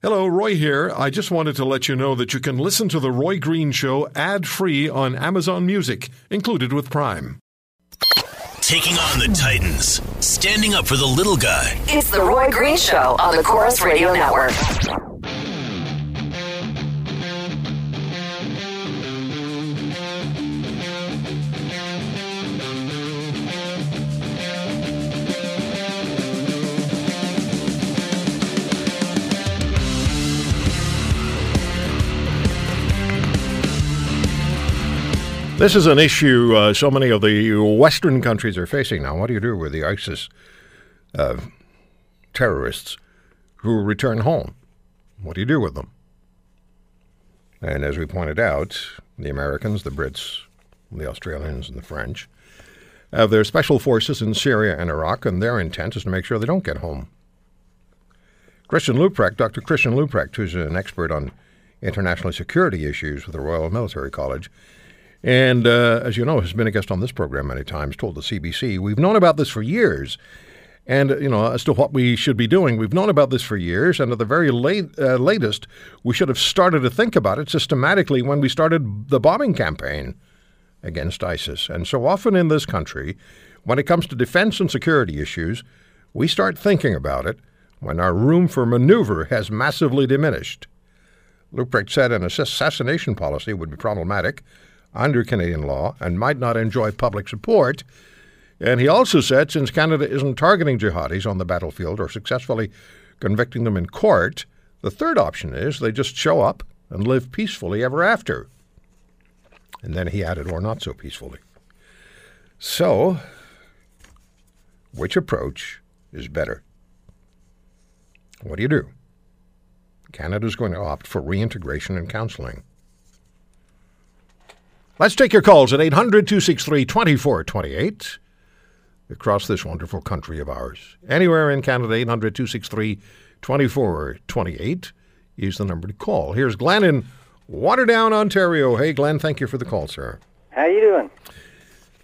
Hello, Roy here. I just wanted to let you know that you can listen to The Roy Green Show ad free on Amazon Music, included with Prime. Taking on the Titans, standing up for the little guy. It's The Roy Green Show on the Corus Radio Network. This is an issue uh, so many of the Western countries are facing now. What do you do with the ISIS uh, terrorists who return home? What do you do with them? And as we pointed out, the Americans, the Brits, the Australians, and the French have their special forces in Syria and Iraq, and their intent is to make sure they don't get home. Christian Leuprecht, Dr. Christian Leuprecht, who's an expert on international security issues with the Royal Military College, and uh, as you know, has been a guest on this program many times, told the CBC, we've known about this for years. And, you know, as to what we should be doing, we've known about this for years. And at the very late, uh, latest, we should have started to think about it systematically when we started the bombing campaign against ISIS. And so often in this country, when it comes to defense and security issues, we start thinking about it when our room for maneuver has massively diminished. Leuprecht said an assassination policy would be problematic under Canadian law and might not enjoy public support. And he also said since Canada isn't targeting jihadis on the battlefield or successfully convicting them in court, the third option is they just show up and live peacefully ever after. And then he added, or not so peacefully. So, which approach is better? What do you do? Canada's going to opt for reintegration and counseling. Let's take your calls at 800 263 2428 across this wonderful country of ours. Anywhere in Canada, 800 263 2428 is the number to call. Here's Glenn in Waterdown, Ontario. Hey, Glenn, thank you for the call, sir. How you doing?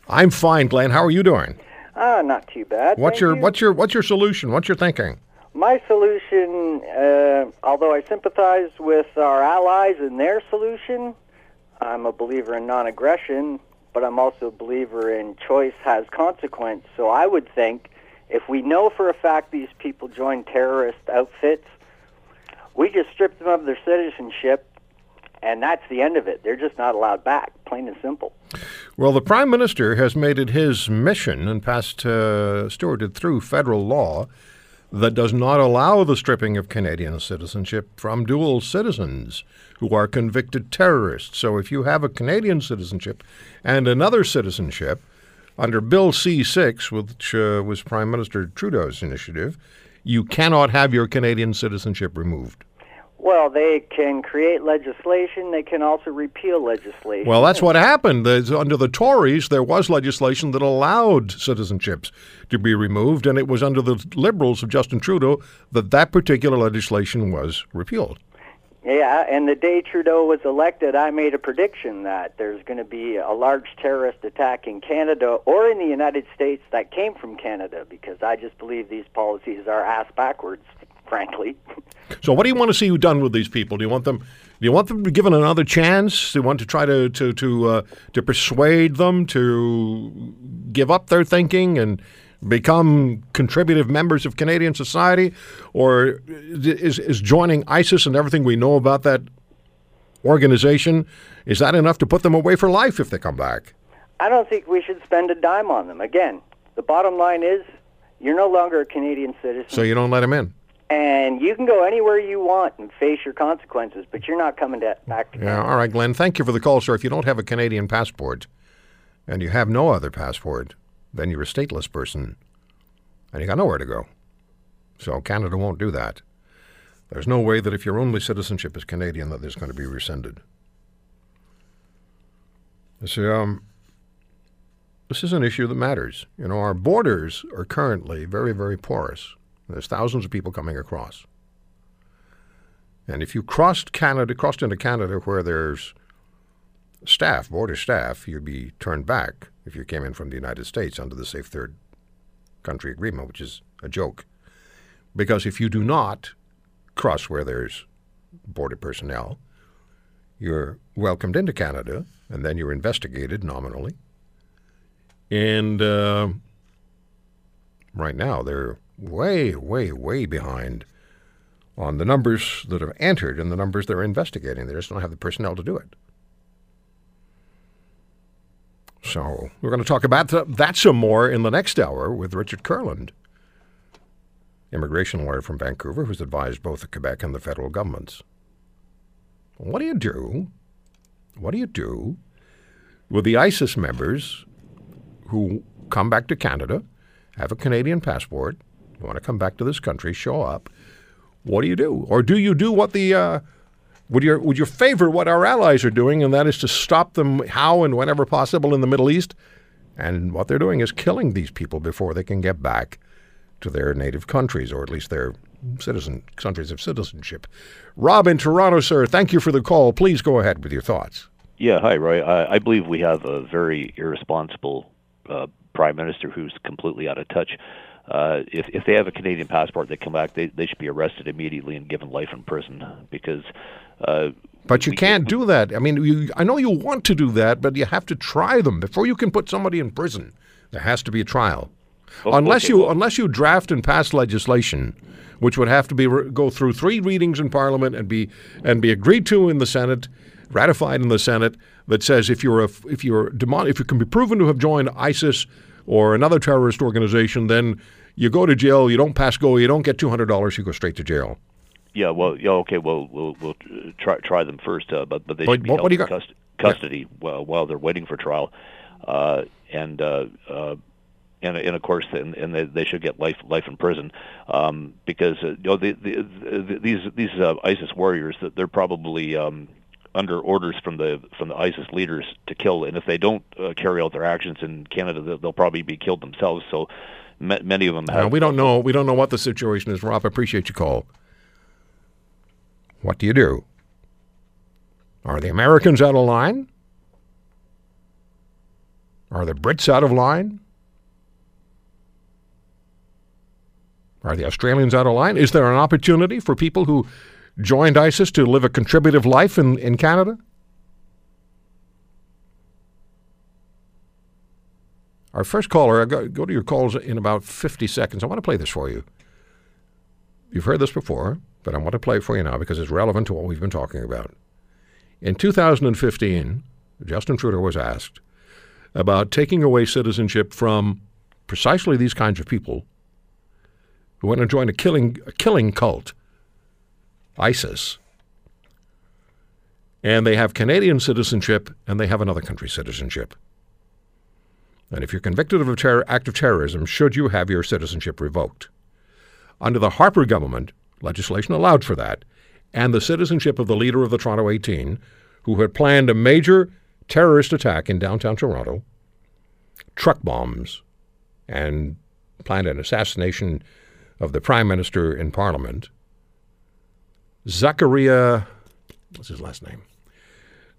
I'm fine, Glenn. How are you doing? Ah, not too bad. What's your you. what's your what's your solution? What's your thinking? My solution, uh, although I sympathize with our allies and their solution, I'm a believer in non-aggression, but I'm also a believer in choice has consequence. So I would think if we know for a fact these people join terrorist outfits, we just strip them of their citizenship, and that's the end of it. They're just not allowed back, plain and simple. Well, the Prime Minister has made it his mission and passed, uh, stewarded through federal law that does not allow the stripping of Canadian citizenship from dual citizens who are convicted terrorists. So if you have a Canadian citizenship and another citizenship, under Bill C 6, which uh, was Prime Minister Trudeau's initiative, you cannot have your Canadian citizenship removed. Well, they can create legislation. They can also repeal legislation. Well, that's what happened. There's, under the Tories, there was legislation that allowed citizenships to be removed, and it was under the Liberals of Justin Trudeau that that particular legislation was repealed. Yeah, and the day Trudeau was elected, I made a prediction that there's going to be a large terrorist attack in Canada or in the United States that came from Canada because I just believe these policies are ass backwards, frankly. So, what do you want to see you done with these people? Do you want them? Do you want them to be given another chance? Do you want to try to to to uh, to persuade them to give up their thinking and become contributive members of Canadian society, or is is joining ISIS and everything we know about that organization is that enough to put them away for life if they come back? I don't think we should spend a dime on them. Again, the bottom line is you're no longer a Canadian citizen. So you don't let them in. And you can go anywhere you want and face your consequences, but you're not coming to, back to Yeah, all right, Glenn. Thank you for the call, sir. If you don't have a Canadian passport and you have no other passport, then you're a stateless person and you got nowhere to go. So Canada won't do that. There's no way that if your only citizenship is Canadian that there's going to be rescinded. This, um, this is an issue that matters. You know, our borders are currently very, very porous. There's thousands of people coming across. And if you crossed Canada, crossed into Canada where there's staff, border staff, you'd be turned back if you came in from the United States under the Safe Third Country Agreement, which is a joke. Because if you do not cross where there's border personnel. You're welcomed into Canada, and then you're investigated nominally. And uh, right now, they're way, way, way behind on the numbers that have entered and the numbers they're investigating. They just don't have the personnel to do it. So we're going to talk about that some more in the next hour with Richard Kurland, immigration lawyer from Vancouver, who's advised both the Quebec and the federal governments. What do you do? What do you do with the ISIS members who come back to Canada, have a Canadian passport, want to come back to this country, show up? What do you do? Or do you do what the uh, would you would you favor what our allies are doing, and that is to stop them how and whenever possible in the Middle East? And what they're doing is killing these people before they can get back to their native countries, or at least their citizen countries of citizenship. Rob in Toronto, sir, thank you for the call. Please go ahead with your thoughts. Yeah, hi, Roy. I, I believe we have a very irresponsible uh, prime minister who's completely out of touch. Uh, if if they have a Canadian passport, they come back, they they should be arrested immediately and given life in prison because. Uh, But you we- can't do that. I mean, you, I know you want to do that, but you have to try them before you can put somebody in prison. There has to be a trial, unless okay, you well- unless you draft and pass legislation, which would have to be re- go through three readings in Parliament and be and be agreed to in the Senate, ratified in the Senate. That says if you're a if you're demon, if you can be proven to have joined ISIS or another terrorist organization, then you go to jail. You don't pass go. You don't get two hundred dollars. You go straight to jail. Yeah, well, yeah, okay, well, we'll we'll try try them first, uh, but but they should be what- held in cust- custody while, while they're waiting for trial, uh, and uh, uh, and and of course, and, and they, they should get life life in prison, um, because uh, you know the, the, the, these these uh, ISIS warriors that they're probably um, under orders from the from the ISIS leaders to kill, and if they don't uh, carry out their actions in Canada, they'll, they'll probably be killed themselves. So ma- many of them Now, have. we don't know. We don't know what the situation is. Rob, I appreciate your call. What do you do? Are the Americans out of line? Are the Brits out of line? Are the Australians out of line? Is there an opportunity for people who joined ISIS to live a contributive life in, in Canada? Our first caller, I go, go to your calls in about 50 seconds. I want to play this for you. You've heard this before, but I want to play it for you now because it's relevant to what we've been talking about. In 2015, Justin Trudeau was asked about taking away citizenship from precisely these kinds of people who went and joined a killing, a killing cult, ISIS. And they have Canadian citizenship and they have another country's citizenship. And if you're convicted of a terror, act of terrorism, should you have your citizenship revoked? Under the Harper government, legislation allowed for that, and the citizenship of the leader of the Toronto 18, who had planned a major terrorist attack in downtown Toronto, truck bombs, and planned an assassination of the prime minister in parliament. Zachariah, what's his last name?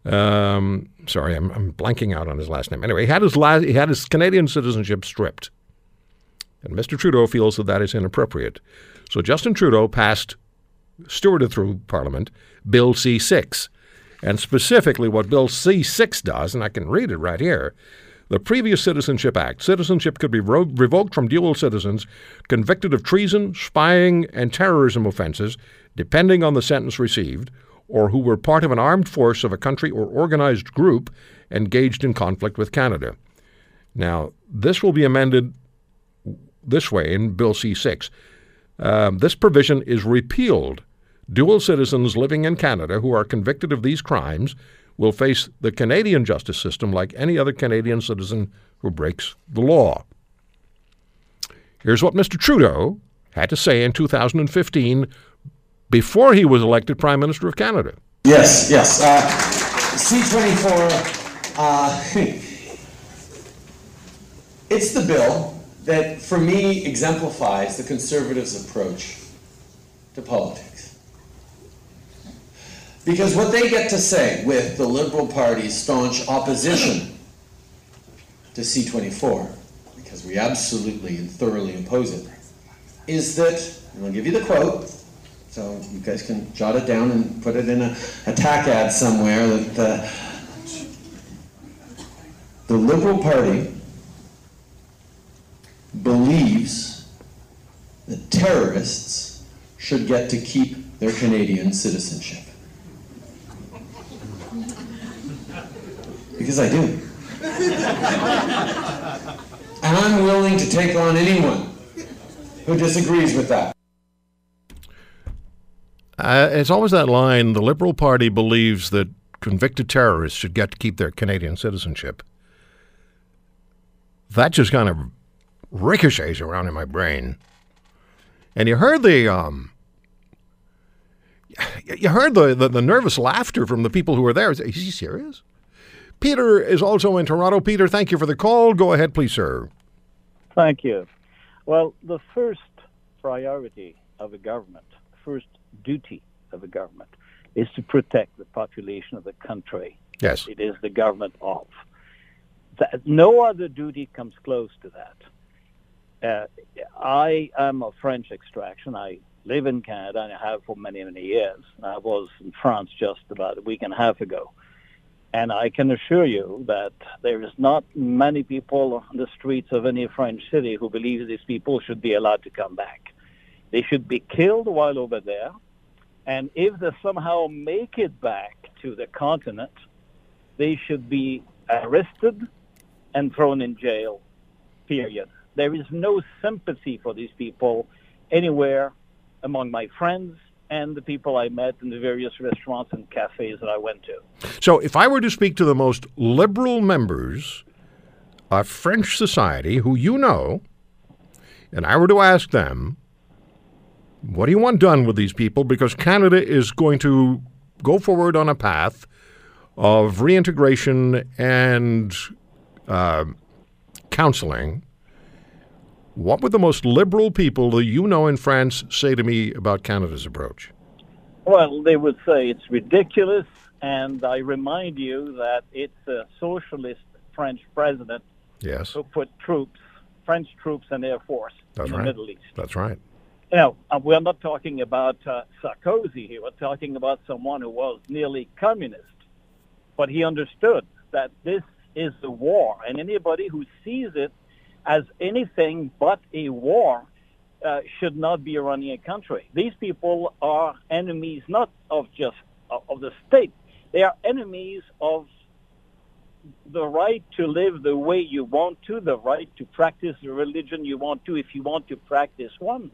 Um, sorry, I'm, I'm blanking out on his last name. Anyway, he had his la- he had his Canadian citizenship stripped, and Mr. Trudeau feels that that is inappropriate. So Justin Trudeau passed, stewarded through Parliament, Bill C6, and specifically what Bill C6 does, and I can read it right here. The previous Citizenship Act, citizenship could be ro- revoked from dual citizens convicted of treason, spying, and terrorism offenses, depending on the sentence received, or who were part of an armed force of a country or organized group engaged in conflict with Canada. Now, this will be amended this way in Bill C 6. Um, this provision is repealed. Dual citizens living in Canada who are convicted of these crimes will face the Canadian justice system like any other Canadian citizen who breaks the law. Here's what Mr. Trudeau had to say in 2015 before he was elected Prime Minister of Canada. Yes, yes. Uh, C24, uh, it's the bill that, for me, exemplifies the conservatives' approach to politics. Because what they get to say with the Liberal Party's staunch opposition to C24, because we absolutely and thoroughly oppose it, is that, and I'll give you the quote, So you guys can jot it down and put it in a attack ad somewhere that uh, the Liberal Party believes that terrorists should get to keep their Canadian citizenship. Because I do. And I'm willing to take on anyone who disagrees with that. Uh, it's always that line the Liberal Party believes that convicted terrorists should get to keep their Canadian citizenship. That just kind of ricochets around in my brain. And you heard the um, you heard the, the, the nervous laughter from the people who were there. Is he serious? Peter is also in Toronto. Peter, thank you for the call. Go ahead, please, sir. Thank you. Well, the first priority of a government, first duty of a government, is to protect the population of the country. Yes. It is the government of. That, no other duty comes close to that. Uh, I am of French extraction. I live in Canada and I have for many, many years. I was in France just about a week and a half ago. And I can assure you that there is not many people on the streets of any French city who believe these people should be allowed to come back. They should be killed while over there. And if they somehow make it back to the continent, they should be arrested and thrown in jail, period. There is no sympathy for these people anywhere among my friends and the people I met in the various restaurants and cafes that I went to. So, if I were to speak to the most liberal members of French society who you know, and I were to ask them, what do you want done with these people? Because Canada is going to go forward on a path of reintegration and uh, counseling. What would the most liberal people that you know in France say to me about Canada's approach? Well, they would say it's ridiculous, and I remind you that it's a socialist French president Yes, who put troops, French troops and Air Force That's in the. Middle East. that's right. You know, uh, we're not talking about uh, Sarkozy here. We're talking about someone who was nearly communist, but he understood that this is a war, and anybody who sees it as anything but a war uh, should not be running a country. These people are enemies not of just of of the state; they are enemies of the right to live the way you want to, the right to practice the religion you want to, if you want to practice one.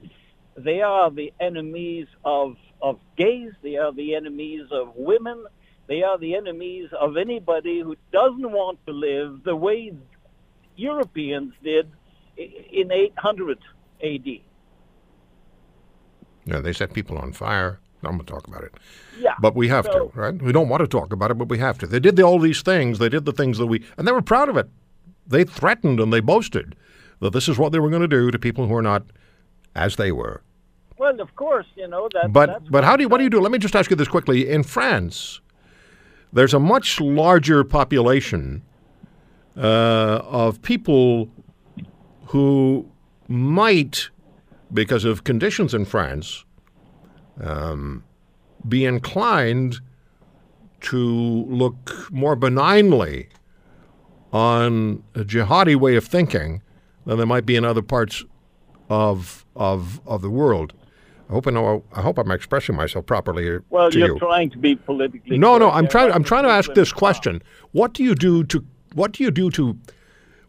They are the enemies of, of gays. They are the enemies of women. They are the enemies of anybody who doesn't want to live the way Europeans did in 800 AD. Yeah, they set people on fire. I'm going to talk about it. Yeah. But we have So- to, right? We don't want to talk about it, but we have to. They did the, all these things. They did the things that we, and they were proud of it. They threatened and they boasted that this is what they were going to do to people who are not as they were. Well, of course, you know that. But that's but how do you, what do you do? Let me just ask you this quickly. In France, there's a much larger population uh, of people who might, because of conditions in France, um, be inclined to look more benignly on a jihadi way of thinking than there might be in other parts of of of the world. I hope I know. I hope I'm expressing myself properly here. Well, you're you. trying to be politically. No, no. I'm trying. I'm trying to ask this question: What do you do to? What do you do to?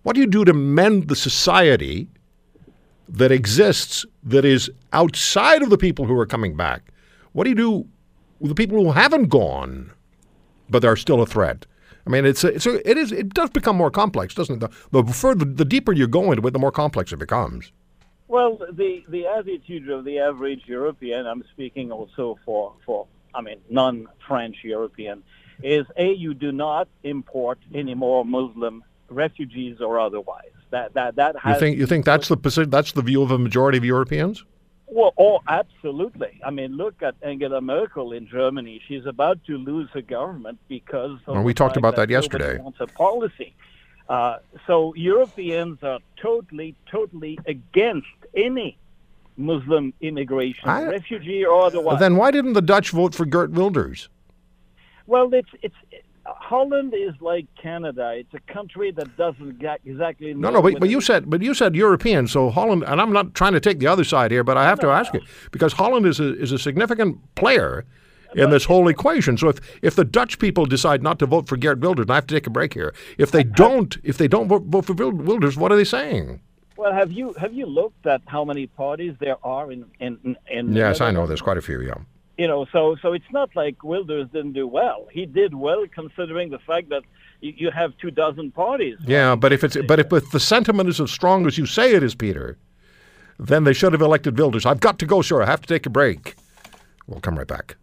What do you do to mend the society that exists that is outside of the people who are coming back? What do you do with the people who haven't gone, but are still a threat? I mean, it's a, it's a, it is it does become more complex, doesn't it? The, the further the deeper you go into it, the more complex it becomes. Well, the the attitude of the average European, I'm speaking also for for I mean non-French European, is a you do not import any more Muslim refugees or otherwise. That that that has You think you think that's the that's the view of a majority of Europeans? Well, oh, absolutely. I mean, look at Angela Merkel in Germany. She's about to lose her government because. Of Well, we talked about that nobody yesterday. Wants a policy. Uh, so Europeans are totally, totally against any Muslim immigration, I- refugee or otherwise. Then why didn't the Dutch vote for Geert Wilders? Well, it's it's Holland is like Canada. It's a country that doesn't get exactly. No, no, but, but you said but you said European, so Holland, and I'm not trying to take the other side here, but I have to ask you because Holland is a, is a significant player in this whole equation. So if, if the Dutch people decide not to vote for Geert Wilders, and I have to take a break here, if they don't if they don't vote, vote for Wilders, what are they saying? Well, have you have you looked at how many parties there are in in in? Yes, I know. There's quite a few. Yeah. You know, so so it's not like Wilders didn't do well. He did well considering the fact that you, you have two dozen parties. Yeah, but if it's but if, if the sentiment is as strong as you say it is, Peter, then they should have elected Wilders. I've got to go, sir. I have to take a break. We'll come right back.